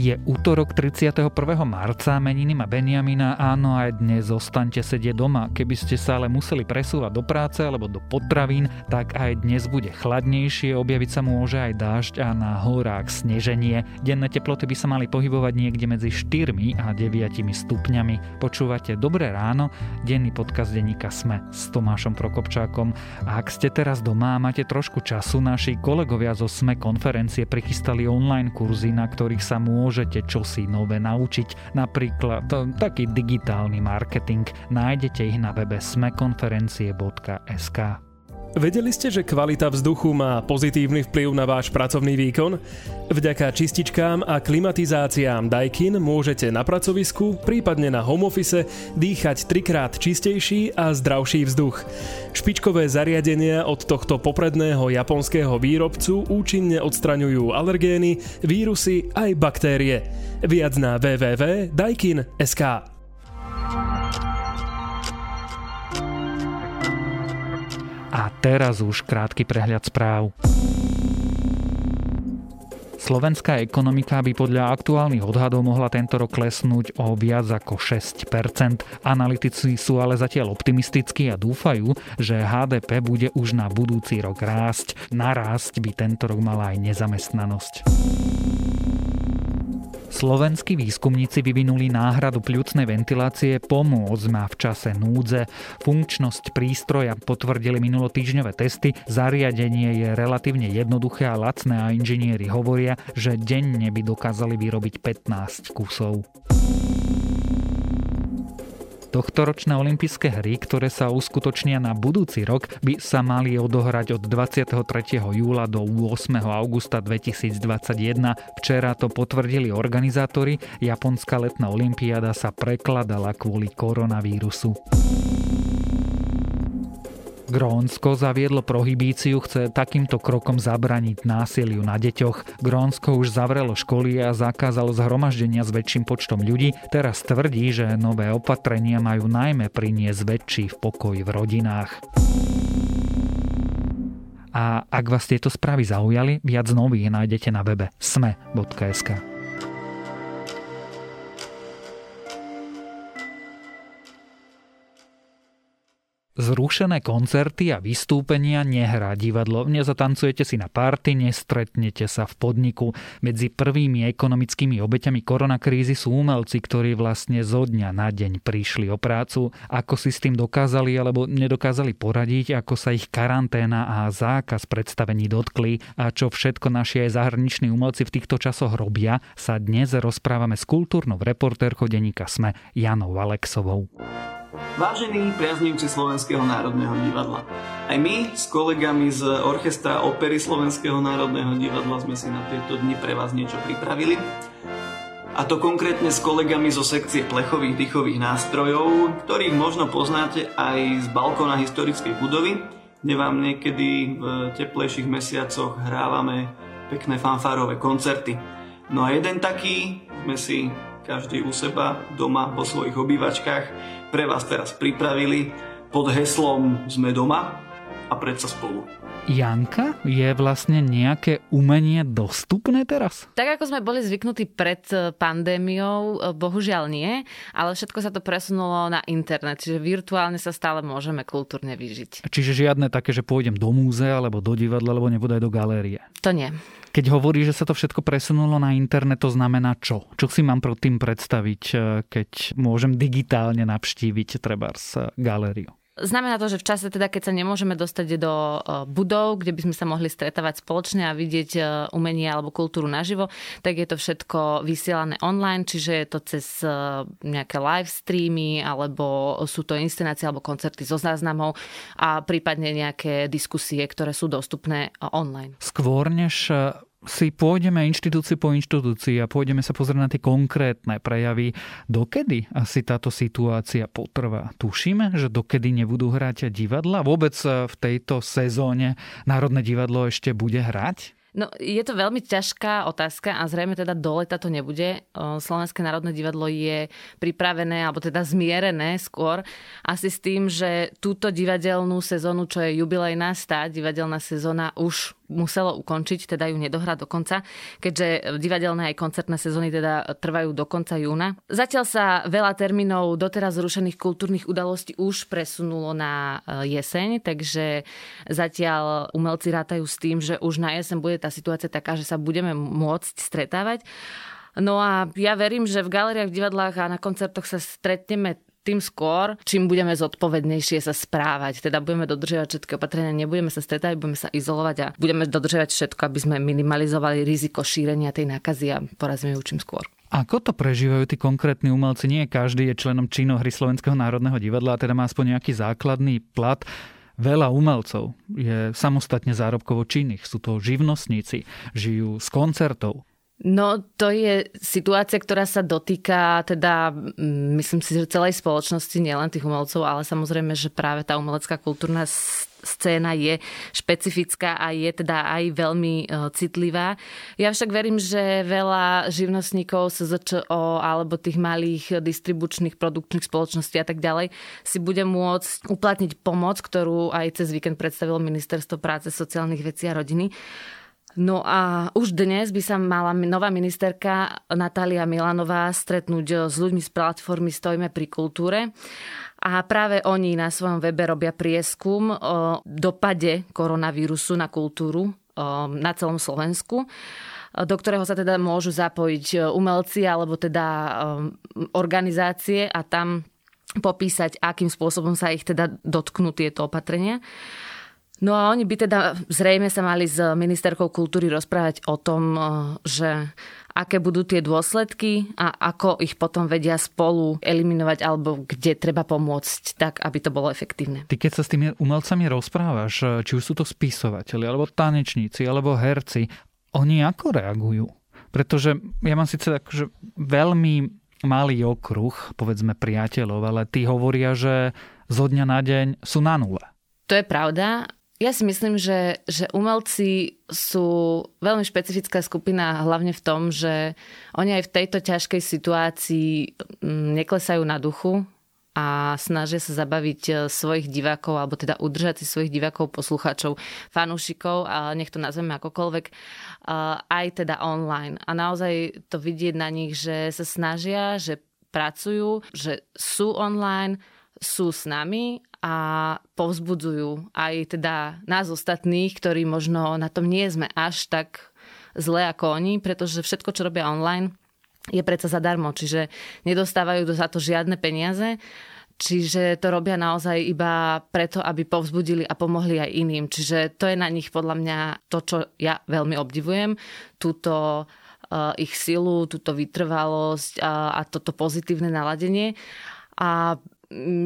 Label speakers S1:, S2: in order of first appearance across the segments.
S1: Je útorok 31. marca, meniny ma Benjamina, áno aj dnes zostaňte sedieť doma. Keby ste sa ale museli presúvať do práce alebo do potravín, tak aj dnes bude chladnejšie, objaviť sa môže aj dážď a na horách sneženie. Denné teploty by sa mali pohybovať niekde medzi 4 a 9 stupňami. Počúvate Dobré ráno, denný podcast denníka Sme s Tomášom Prokopčákom. A ak ste teraz doma a máte trošku času, naši kolegovia zo Sme konferencie prichystali online kurzy, na ktorých sa môžete môžete čosi nové naučiť, napríklad taký digitálny marketing. Nájdete ich na webe smekonferencie.sk.
S2: Vedeli ste, že kvalita vzduchu má pozitívny vplyv na váš pracovný výkon? Vďaka čističkám a klimatizáciám Daikin môžete na pracovisku, prípadne na home office, dýchať trikrát čistejší a zdravší vzduch. Špičkové zariadenia od tohto popredného japonského výrobcu účinne odstraňujú alergény, vírusy aj baktérie. Viac na www.daikin.sk
S1: A teraz už krátky prehľad správ. Slovenská ekonomika by podľa aktuálnych odhadov mohla tento rok klesnúť o viac ako 6% Analytici sú ale zatiaľ optimistickí a dúfajú, že HDP bude už na budúci rok rásť. Narásť by tento rok mala aj nezamestnanosť. Slovenskí výskumníci vyvinuli náhradu pľucnej ventilácie pomôcť má v čase núdze. Funkčnosť prístroja potvrdili minulotýžňové testy. Zariadenie je relatívne jednoduché a lacné a inžinieri hovoria, že denne by dokázali vyrobiť 15 kusov. Tohtoročné olympijské hry, ktoré sa uskutočnia na budúci rok, by sa mali odohrať od 23. júla do 8. augusta 2021. Včera to potvrdili organizátori. Japonská letná olympiáda sa prekladala kvôli koronavírusu. Grónsko zaviedlo prohibíciu, chce takýmto krokom zabraniť násiliu na deťoch. Grónsko už zavrelo školy a zakázalo zhromaždenia s väčším počtom ľudí. Teraz tvrdí, že nové opatrenia majú najmä priniesť väčší v pokoj v rodinách. A ak vás tieto správy zaujali, viac nových nájdete na webe sme.sk. Zrušené koncerty a vystúpenia nehrá divadlo. Nezatancujete si na párty, nestretnete sa v podniku. Medzi prvými ekonomickými obeťami koronakrízy sú umelci, ktorí vlastne zo dňa na deň prišli o prácu. Ako si s tým dokázali alebo nedokázali poradiť, ako sa ich karanténa a zákaz predstavení dotkli a čo všetko naši aj zahraniční umelci v týchto časoch robia, sa dnes rozprávame s kultúrnou reportérkou denníka SME Janou Alexovou.
S3: Vážení priaznivci Slovenského národného divadla, aj my s kolegami z Orchestra opery Slovenského národného divadla sme si na tieto dni pre vás niečo pripravili. A to konkrétne s kolegami zo sekcie plechových dýchových nástrojov, ktorých možno poznáte aj z balkóna historickej budovy, kde vám niekedy v teplejších mesiacoch hrávame pekné fanfárové koncerty. No a jeden taký sme si každý u seba doma vo svojich obývačkách pre vás teraz pripravili pod heslom Sme doma a predsa spolu.
S1: Janka, je vlastne nejaké umenie dostupné teraz?
S4: Tak ako sme boli zvyknutí pred e, pandémiou, e, bohužiaľ nie, ale všetko sa to presunulo na internet, čiže virtuálne sa stále môžeme kultúrne vyžiť.
S1: Čiže žiadne také, že pôjdem do múzea, alebo do divadla, alebo nebude aj do galérie?
S4: To nie.
S1: Keď hovorí, že sa to všetko presunulo na internet, to znamená čo? Čo si mám pro tým predstaviť, e, keď môžem digitálne navštíviť trebárs galériu?
S4: Znamená to, že v čase teda, keď sa nemôžeme dostať do e, budov, kde by sme sa mohli stretávať spoločne a vidieť e, umenie alebo kultúru naživo, tak je to všetko vysielané online, čiže je to cez e, nejaké live streamy alebo sú to inscenácie alebo koncerty so záznamov a prípadne nejaké diskusie, ktoré sú dostupné online.
S1: Skôr než si pôjdeme inštitúciu po inštitúcii a pôjdeme sa pozrieť na tie konkrétne prejavy, dokedy asi táto situácia potrvá. Tušíme, že dokedy nebudú hrať divadla? Vôbec v tejto sezóne Národné divadlo ešte bude hrať?
S4: No, je to veľmi ťažká otázka a zrejme teda do leta to nebude. Slovenské národné divadlo je pripravené, alebo teda zmierené skôr asi s tým, že túto divadelnú sezónu, čo je jubilejná stá, divadelná sezóna už muselo ukončiť, teda ju nedohrá do konca, keďže divadelné aj koncertné sezóny teda trvajú do konca júna. Zatiaľ sa veľa termínov doteraz zrušených kultúrnych udalostí už presunulo na e, jeseň, takže zatiaľ umelci rátajú s tým, že už na jeseň bude tá situácia taká, že sa budeme môcť stretávať. No a ja verím, že v galeriách, v divadlách a na koncertoch sa stretneme tým skôr, čím budeme zodpovednejšie sa správať. Teda budeme dodržiavať všetky opatrenia, nebudeme sa stretávať, budeme sa izolovať a budeme dodržiavať všetko, aby sme minimalizovali riziko šírenia tej nákazy a porazíme ju čím skôr.
S1: Ako to prežívajú tí konkrétni umelci? Nie každý je členom činohry Slovenského národného divadla a teda má aspoň nejaký základný plat. Veľa umelcov je samostatne zárobkovo činných. Sú to živnostníci, žijú z koncertov,
S4: No to je situácia, ktorá sa dotýka teda, mm, myslím si, že celej spoločnosti, nielen tých umelcov, ale samozrejme, že práve tá umelecká kultúrna scéna je špecifická a je teda aj veľmi e, citlivá. Ja však verím, že veľa živnostníkov SZČO alebo tých malých distribučných produkčných spoločností a tak ďalej si bude môcť uplatniť pomoc, ktorú aj cez víkend predstavilo Ministerstvo práce, sociálnych vecí a rodiny No a už dnes by sa mala nová ministerka Natália Milanová stretnúť s ľuďmi z platformy Stojme pri kultúre. A práve oni na svojom webe robia prieskum o dopade koronavírusu na kultúru na celom Slovensku do ktorého sa teda môžu zapojiť umelci alebo teda organizácie a tam popísať, akým spôsobom sa ich teda dotknú tieto opatrenia. No a oni by teda zrejme sa mali s ministerkou kultúry rozprávať o tom, eh, že aké budú tie dôsledky a ako ich potom vedia spolu eliminovať alebo kde treba pomôcť tak, aby to bolo efektívne.
S1: Ty keď sa s tými umelcami rozprávaš, eh, či už sú to spisovateľi, alebo tanečníci, alebo herci, oni ako reagujú? Pretože ja mám síce že veľmi malý okruh, povedzme priateľov, ale tí hovoria, že zo dňa na deň sú na nule.
S4: To je pravda ja si myslím, že, že umelci sú veľmi špecifická skupina, hlavne v tom, že oni aj v tejto ťažkej situácii mm, neklesajú na duchu a snažia sa zabaviť e, svojich divákov, alebo teda udržať si svojich divákov, poslucháčov, fanúšikov, a nech to nazveme akokoľvek, aj teda online. A naozaj to vidieť na nich, že sa snažia, že pracujú, že sú online, sú s nami a povzbudzujú aj teda nás ostatných, ktorí možno na tom nie sme až tak zle ako oni, pretože všetko, čo robia online, je predsa zadarmo, čiže nedostávajú za to žiadne peniaze. Čiže to robia naozaj iba preto, aby povzbudili a pomohli aj iným. Čiže to je na nich podľa mňa to, čo ja veľmi obdivujem. Túto uh, ich silu, túto vytrvalosť a, a toto pozitívne naladenie. A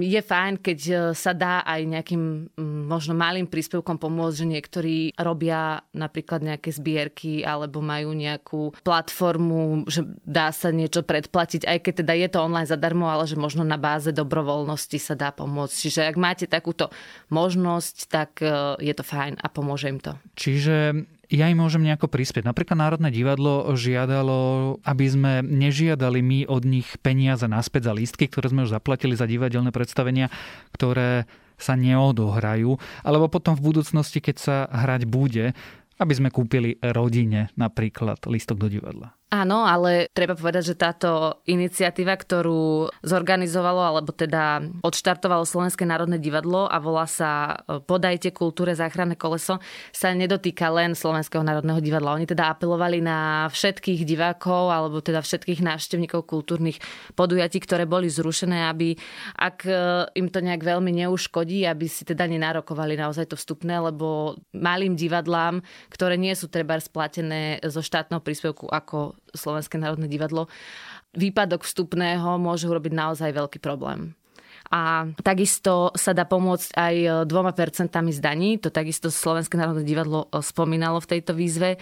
S4: je fajn, keď e, sa dá aj nejakým možno malým príspevkom pomôcť, že niektorí robia napríklad nejaké zbierky alebo majú nejakú platformu, že dá sa niečo predplatiť, aj keď teda je to online zadarmo, ale že možno na báze dobrovoľnosti sa dá pomôcť. Čiže ak máte takúto možnosť, tak e, je to fajn a pomôže im to.
S1: Čiže ja im môžem nejako prispieť. Napríklad Národné divadlo žiadalo, aby sme nežiadali my od nich peniaze naspäť za lístky, ktoré sme už zaplatili za divadelné predstavenia, ktoré sa neodohrajú, alebo potom v budúcnosti, keď sa hrať bude, aby sme kúpili rodine napríklad lístok do divadla.
S4: Áno, ale treba povedať, že táto iniciatíva, ktorú zorganizovalo alebo teda odštartovalo Slovenské národné divadlo a volá sa e, Podajte kultúre záchranné koleso, sa nedotýka len Slovenského národného divadla. Oni teda apelovali na všetkých divákov alebo teda všetkých návštevníkov kultúrnych podujatí, ktoré boli zrušené, aby ak e, im to nejak veľmi neuškodí, aby si teda nenárokovali naozaj to vstupné, lebo malým divadlám, ktoré nie sú treba splatené zo štátneho príspevku ako Slovenské národné divadlo, výpadok vstupného môže urobiť naozaj veľký problém. A takisto sa dá pomôcť aj dvoma percentami z daní. To takisto Slovenské národné divadlo spomínalo v tejto výzve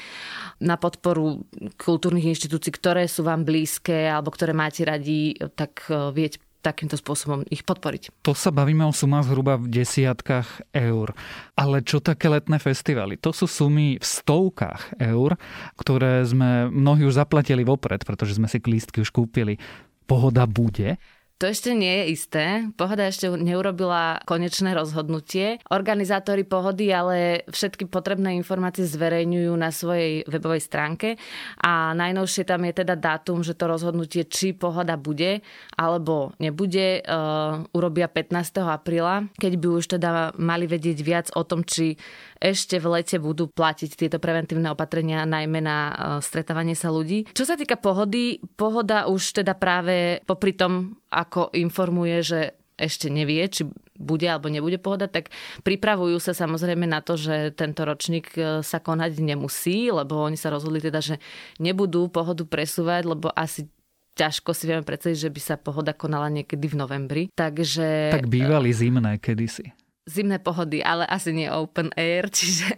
S4: na podporu kultúrnych inštitúcií, ktoré sú vám blízke alebo ktoré máte radi, tak vieť takýmto spôsobom ich podporiť.
S1: To sa bavíme o sumách zhruba v desiatkách eur. Ale čo také letné festivaly? To sú sumy v stovkách eur, ktoré sme mnohí už zaplatili vopred, pretože sme si klístky už kúpili. Pohoda bude?
S4: To ešte nie je isté. Pohoda ešte neurobila konečné rozhodnutie. Organizátori pohody ale všetky potrebné informácie zverejňujú na svojej webovej stránke a najnovšie tam je teda dátum, že to rozhodnutie, či pohoda bude alebo nebude, uh, urobia 15. apríla, keď by už teda mali vedieť viac o tom, či ešte v lete budú platiť tieto preventívne opatrenia, najmä na uh, stretávanie sa ľudí. Čo sa týka pohody, pohoda už teda práve popri tom, ako informuje, že ešte nevie, či bude alebo nebude pohoda, tak pripravujú sa samozrejme na to, že tento ročník e, sa konať nemusí, lebo oni sa rozhodli teda, že nebudú pohodu presúvať, lebo asi ťažko si vieme predstaviť, že by sa pohoda konala niekedy v novembri. Takže...
S1: Tak bývali zimné kedysi
S4: zimné pohody, ale asi nie open air, čiže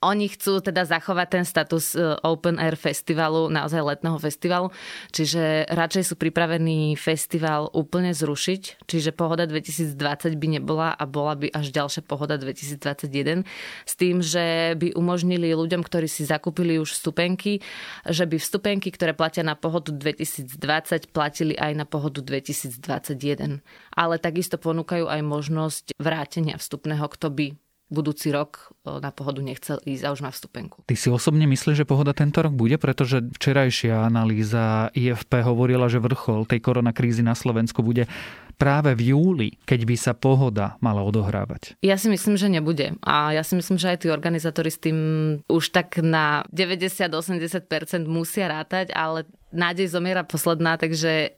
S4: oni chcú teda zachovať ten status e, Open Air festivalu, naozaj letného festivalu, čiže radšej sú pripravení festival úplne zrušiť, čiže pohoda 2020 by nebola a bola by až ďalšia pohoda 2021 s tým, že by umožnili ľuďom, ktorí si zakúpili už vstupenky, že by vstupenky, ktoré platia na pohodu 2020, platili aj na pohodu 2021. Ale takisto ponúkajú aj možnosť vrátenia vstupného, kto by budúci rok e, na pohodu nechcel ísť a už má vstupenku.
S1: Ty si osobne myslíš, že pohoda tento rok bude? Pretože včerajšia analýza IFP hovorila, že vrchol tej koronakrízy na Slovensku bude práve v júli, keď by sa pohoda mala odohrávať?
S4: Ja si myslím, že nebude. A ja si myslím, že aj tí organizátori s tým už tak na 90-80% musia rátať, ale nádej zomiera posledná, takže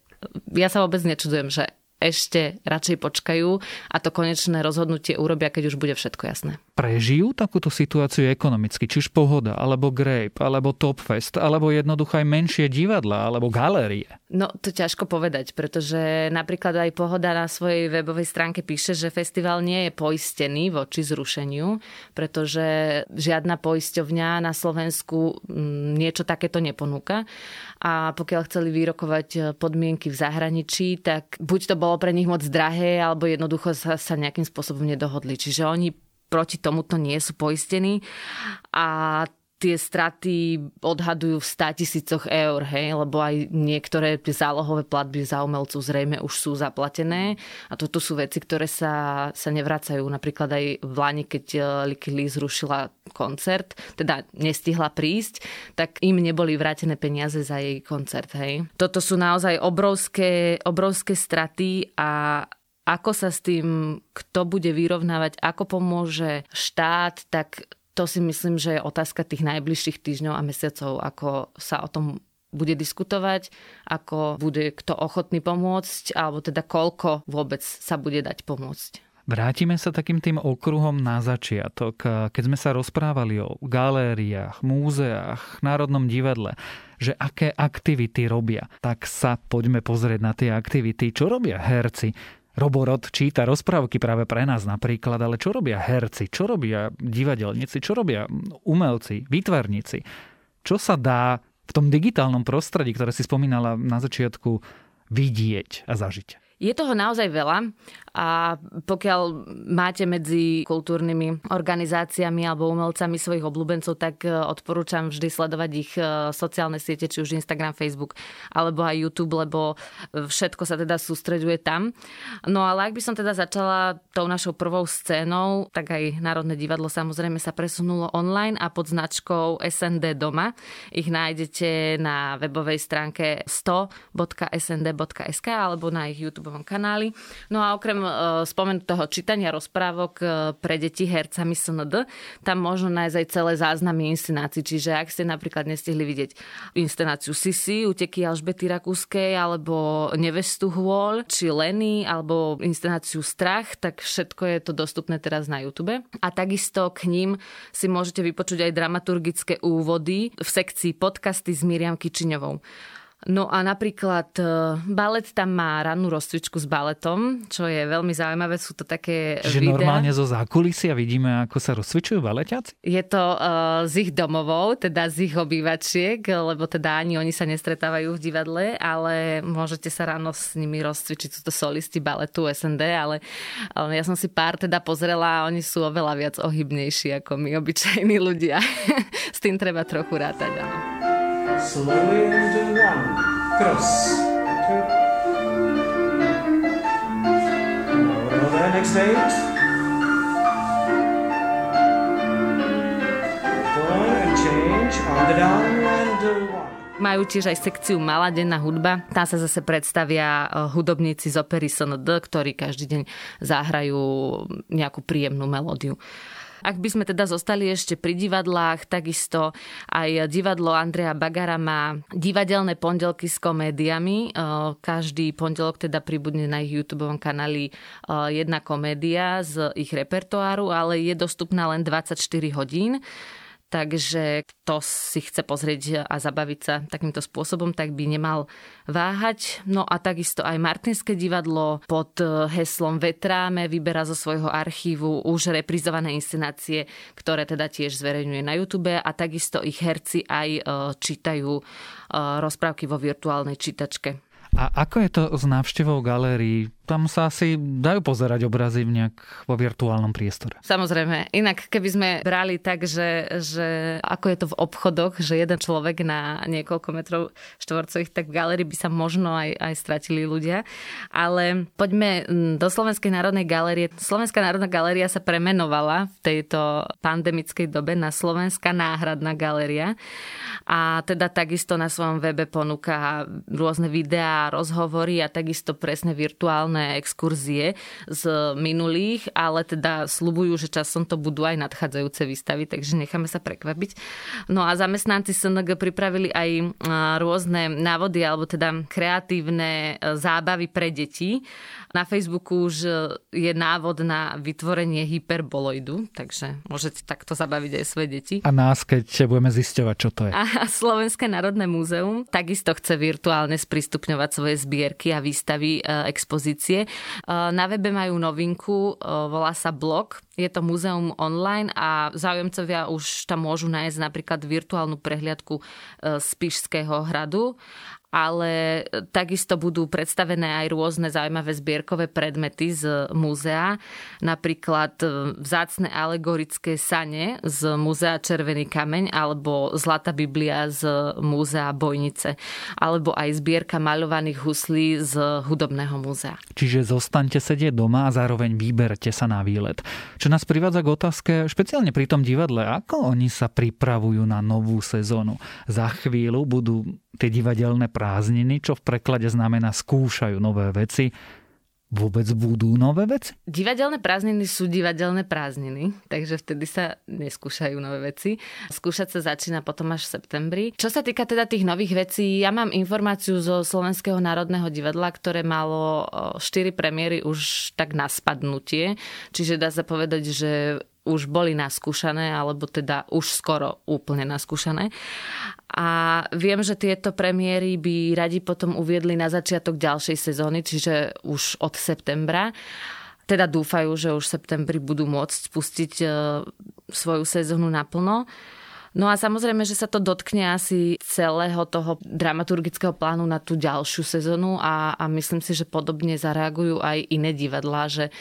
S4: ja sa vôbec nečudujem, že ešte radšej počkajú a to konečné rozhodnutie urobia, keď už bude všetko jasné.
S1: Prežijú takúto situáciu ekonomicky, či už Pohoda, alebo Grape, alebo Topfest, alebo jednoducho aj menšie divadla, alebo galérie?
S4: No, to ťažko povedať, pretože napríklad aj Pohoda na svojej webovej stránke píše, že festival nie je poistený voči zrušeniu, pretože žiadna poisťovňa na Slovensku mm, niečo takéto neponúka. A pokiaľ chceli vyrokovať podmienky v zahraničí, tak buď to bolo pre nich moc drahé, alebo jednoducho sa, sa nejakým spôsobom nedohodli. Čiže oni proti tomuto nie sú poistení a tie straty odhadujú v 100 tisícoch eur, hej, lebo aj niektoré tie zálohové platby za umelcu zrejme už sú zaplatené a toto sú veci, ktoré sa, sa nevracajú. Napríklad aj v Lani, keď eh, Licky Lee zrušila koncert, teda nestihla prísť, tak im neboli vrátené peniaze za jej koncert, hej. Toto sú naozaj obrovské, obrovské straty a ako sa s tým, kto bude vyrovnávať, ako pomôže štát, tak to si myslím, že je otázka tých najbližších týždňov a mesiacov, ako sa o tom bude diskutovať, ako bude kto ochotný pomôcť, alebo teda koľko vôbec sa bude dať pomôcť.
S1: Vrátime sa takým tým okruhom na začiatok. Keď sme sa rozprávali o galériách, múzeách, Národnom divadle, že aké aktivity robia, tak sa poďme pozrieť na tie aktivity. Čo robia herci? Roborod číta rozprávky práve pre nás napríklad, ale čo robia herci, čo robia divadelníci, čo robia umelci, výtvarníci? Čo sa dá v tom digitálnom prostredí, ktoré si spomínala na začiatku, vidieť a zažiť?
S4: Je toho naozaj veľa a pokiaľ máte medzi kultúrnymi organizáciami alebo umelcami svojich obľúbencov, tak e, odporúčam vždy sledovať ich e, sociálne siete, či už Instagram, Facebook alebo aj YouTube, lebo všetko sa teda sústreďuje tam. No ale ak by som teda začala tou našou prvou scénou, tak aj Národné divadlo samozrejme sa presunulo online a pod značkou SND Doma. Ich nájdete na webovej stránke 100.snd.sk alebo na ich YouTube kanáli. No a okrem uh, spomenutého čítania rozprávok uh, pre deti hercami SND, tam možno nájsť aj celé záznamy inscenácií. Čiže ak ste napríklad nestihli vidieť inscenáciu Sisi, Uteky Alžbety Rakúskej, alebo Nevestu Hôľ, či Leny, alebo inscenáciu Strach, tak všetko je to dostupné teraz na YouTube. A takisto k ním si môžete vypočuť aj dramaturgické úvody v sekcii podcasty s Miriam Kičiňovou. No a napríklad e, balet tam má rannú rozcvičku s baletom, čo je veľmi zaujímavé. Sú to také
S1: Čiže
S4: videá.
S1: normálne zo zákulisia vidíme, ako sa rozcvičujú baletiaci?
S4: Je to uh, z ich domovov, teda z ich obývačiek, lebo teda ani oni sa nestretávajú v divadle, ale môžete sa ráno s nimi rozcvičiť. Sú to solisti baletu SND, ale, ale ja som si pár teda pozrela a oni sú oveľa viac ohybnejší ako my, obyčajní ľudia. s tým treba trochu rátať, áno. Slowly into one. Cross. Two.
S5: Next on the down and one.
S4: Majú tiež aj sekciu Maladenná hudba. Tam sa zase predstavia eh, hudobníci z opery SND, ktorí každý deň zahrajú nejakú príjemnú melódiu. Ak by sme teda zostali ešte pri divadlách, takisto aj divadlo Andreja Bagara má divadelné pondelky s komédiami. Každý pondelok teda pribudne na ich YouTube kanáli jedna komédia z ich repertoáru, ale je dostupná len 24 hodín. Takže kto si chce pozrieť a zabaviť sa takýmto spôsobom, tak by nemal váhať. No a takisto aj Martinské divadlo pod heslom Vetráme vyberá zo svojho archívu už reprizované inscenácie, ktoré teda tiež zverejňuje na YouTube a takisto ich herci aj e, čítajú e, rozprávky vo virtuálnej čítačke.
S1: A ako je to s návštevou galérií? tam sa asi dajú pozerať obrazy v nejak vo virtuálnom priestore.
S4: Samozrejme. Inak keby sme brali tak, že, že ako je to v obchodoch, že jeden človek na niekoľko metrov štvorcových, tak v galerii by sa možno aj, aj stratili ľudia. Ale poďme do Slovenskej národnej galérie. Slovenská národná galéria sa premenovala v tejto pandemickej dobe na Slovenská náhradná galéria. A teda takisto na svojom webe ponúka rôzne videá, rozhovory a takisto presne virtuálne exkurzie z minulých, ale teda slubujú, že časom to budú aj nadchádzajúce výstavy, takže necháme sa prekvapiť. No a zamestnanci SNG pripravili aj rôzne návody, alebo teda kreatívne e, zábavy pre deti. Na Facebooku už je návod na vytvorenie hyperboloidu, takže môžete takto zabaviť aj svoje deti.
S1: A nás, keď budeme zisťovať, čo to je.
S4: A Slovenské národné múzeum takisto chce virtuálne sprístupňovať svoje zbierky a výstavy e, expozície. Na webe majú novinku, volá sa blog. Je to múzeum online a záujemcovia už tam môžu nájsť napríklad virtuálnu prehliadku z Pišského hradu ale takisto budú predstavené aj rôzne zaujímavé zbierkové predmety z múzea, napríklad e, vzácne alegorické sane z múzea Červený kameň alebo Zlatá Biblia z múzea Bojnice, alebo aj zbierka maľovaných huslí z hudobného múzea.
S1: Čiže zostaňte sedieť doma a zároveň vyberte sa na výlet. Čo nás privádza k otázke, špeciálne pri tom divadle, ako oni sa pripravujú na novú sezónu. Za chvíľu budú tie divadelné prázdniny, čo v preklade znamená skúšajú nové veci, vôbec budú nové veci?
S4: Divadelné prázdniny sú divadelné prázdniny, takže vtedy sa neskúšajú nové veci. Skúšať sa začína potom až v septembri. Čo sa týka teda tých nových vecí, ja mám informáciu zo Slovenského národného divadla, ktoré malo 4 premiéry už tak na spadnutie, čiže dá sa povedať, že už boli naskúšané, alebo teda už skoro úplne naskúšané. A viem, že tieto premiéry by radi potom uviedli na začiatok ďalšej sezóny, čiže už od septembra. Teda dúfajú, že už v septembri budú môcť spustiť e, svoju sezónu naplno. No a samozrejme, že sa to dotkne asi celého toho dramaturgického plánu na tú ďalšiu sezónu a, a myslím si, že podobne zareagujú aj iné divadlá, že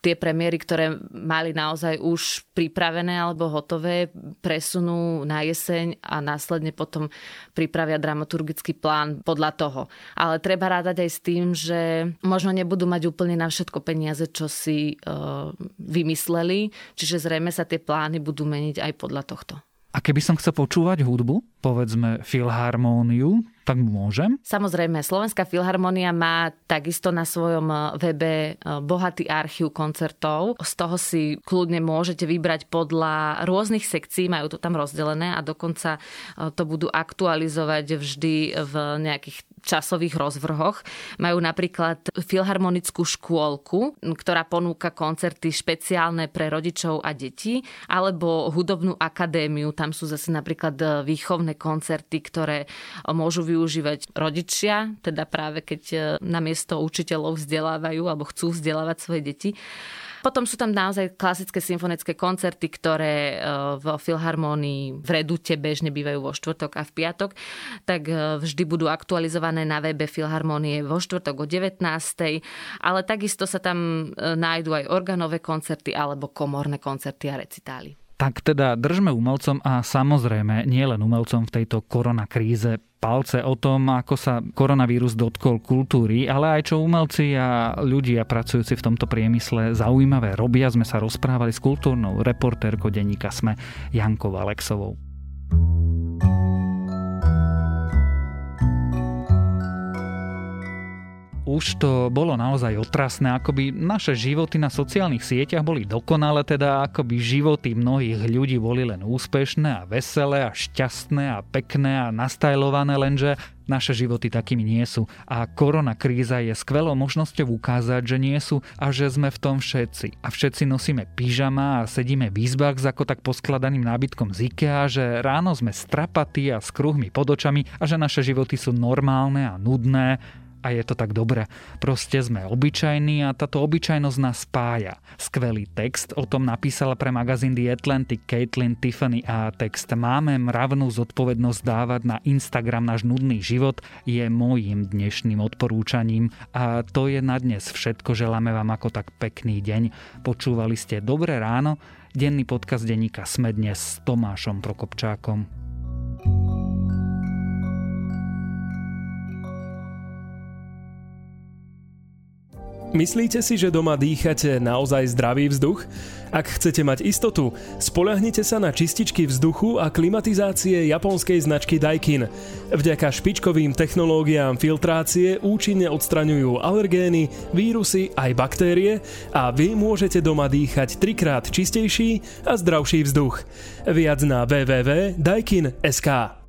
S4: tie premiéry, ktoré mali naozaj už pripravené alebo hotové, presunú na jeseň a následne potom pripravia dramaturgický plán podľa toho. Ale treba rádať aj s tým, že možno nebudú mať úplne na všetko peniaze, čo si uh, vymysleli, čiže zrejme sa tie plány budú meniť aj podľa tohto.
S1: A keby som chcel počúvať hudbu, povedzme filharmóniu, tak môžem?
S4: Samozrejme, Slovenská filharmonia má takisto na svojom eh, webe eh, bohatý archív koncertov. Z toho si kľudne môžete vybrať podľa rôznych sekcií, majú to tam rozdelené a dokonca eh, to budú aktualizovať vždy v nejakých časových rozvrhoch. Majú napríklad filharmonickú škôlku, ktorá ponúka koncerty špeciálne pre rodičov a deti, alebo hudobnú akadémiu. Tam sú zase napríklad výchovné koncerty, ktoré môžu využívať rodičia, teda práve keď na miesto učiteľov vzdelávajú alebo chcú vzdelávať svoje deti. Potom sú tam naozaj klasické symfonické koncerty, ktoré e, vo Filharmónii v Redute bežne bývajú vo štvrtok a v piatok, tak e, vždy budú aktualizované na webe Filharmónie vo štvrtok o 19. Ale takisto sa tam e, nájdú aj organové koncerty alebo komorné koncerty a recitály.
S1: Tak teda držme umelcom a samozrejme nielen umelcom v tejto koronakríze palce o tom, ako sa koronavírus dotkol kultúry, ale aj čo umelci a ľudia pracujúci v tomto priemysle zaujímavé robia. Sme sa rozprávali s kultúrnou reportérkou denníka Sme Jankou Alexovou. Už to bolo naozaj otrasné, akoby naše životy na sociálnych sieťach boli dokonale, teda akoby životy mnohých ľudí boli len úspešné a veselé a šťastné a pekné a nastajlované, lenže naše životy takými nie sú. A korona kríza je skvelou možnosťou ukázať, že nie sú a že sme v tom všetci. A všetci nosíme pyžama a sedíme v izbách s ako tak poskladaným nábytkom z IKEA, že ráno sme strapatí a s kruhmi pod očami a že naše životy sú normálne a nudné a je to tak dobre. Proste sme obyčajní a táto obyčajnosť nás spája. Skvelý text o tom napísala pre magazín The Atlantic Caitlin Tiffany a text Máme mravnú zodpovednosť dávať na Instagram náš nudný život je môjim dnešným odporúčaním a to je na dnes všetko. Želáme vám ako tak pekný deň. Počúvali ste Dobré ráno, denný podcast denníka Sme dnes s Tomášom Prokopčákom.
S2: Myslíte si, že doma dýchate naozaj zdravý vzduch? Ak chcete mať istotu, spolahnite sa na čističky vzduchu a klimatizácie japonskej značky Daikin. Vďaka špičkovým technológiám filtrácie účinne odstraňujú alergény, vírusy aj baktérie a vy môžete doma dýchať trikrát čistejší a zdravší vzduch. Viac na www.daikin.sk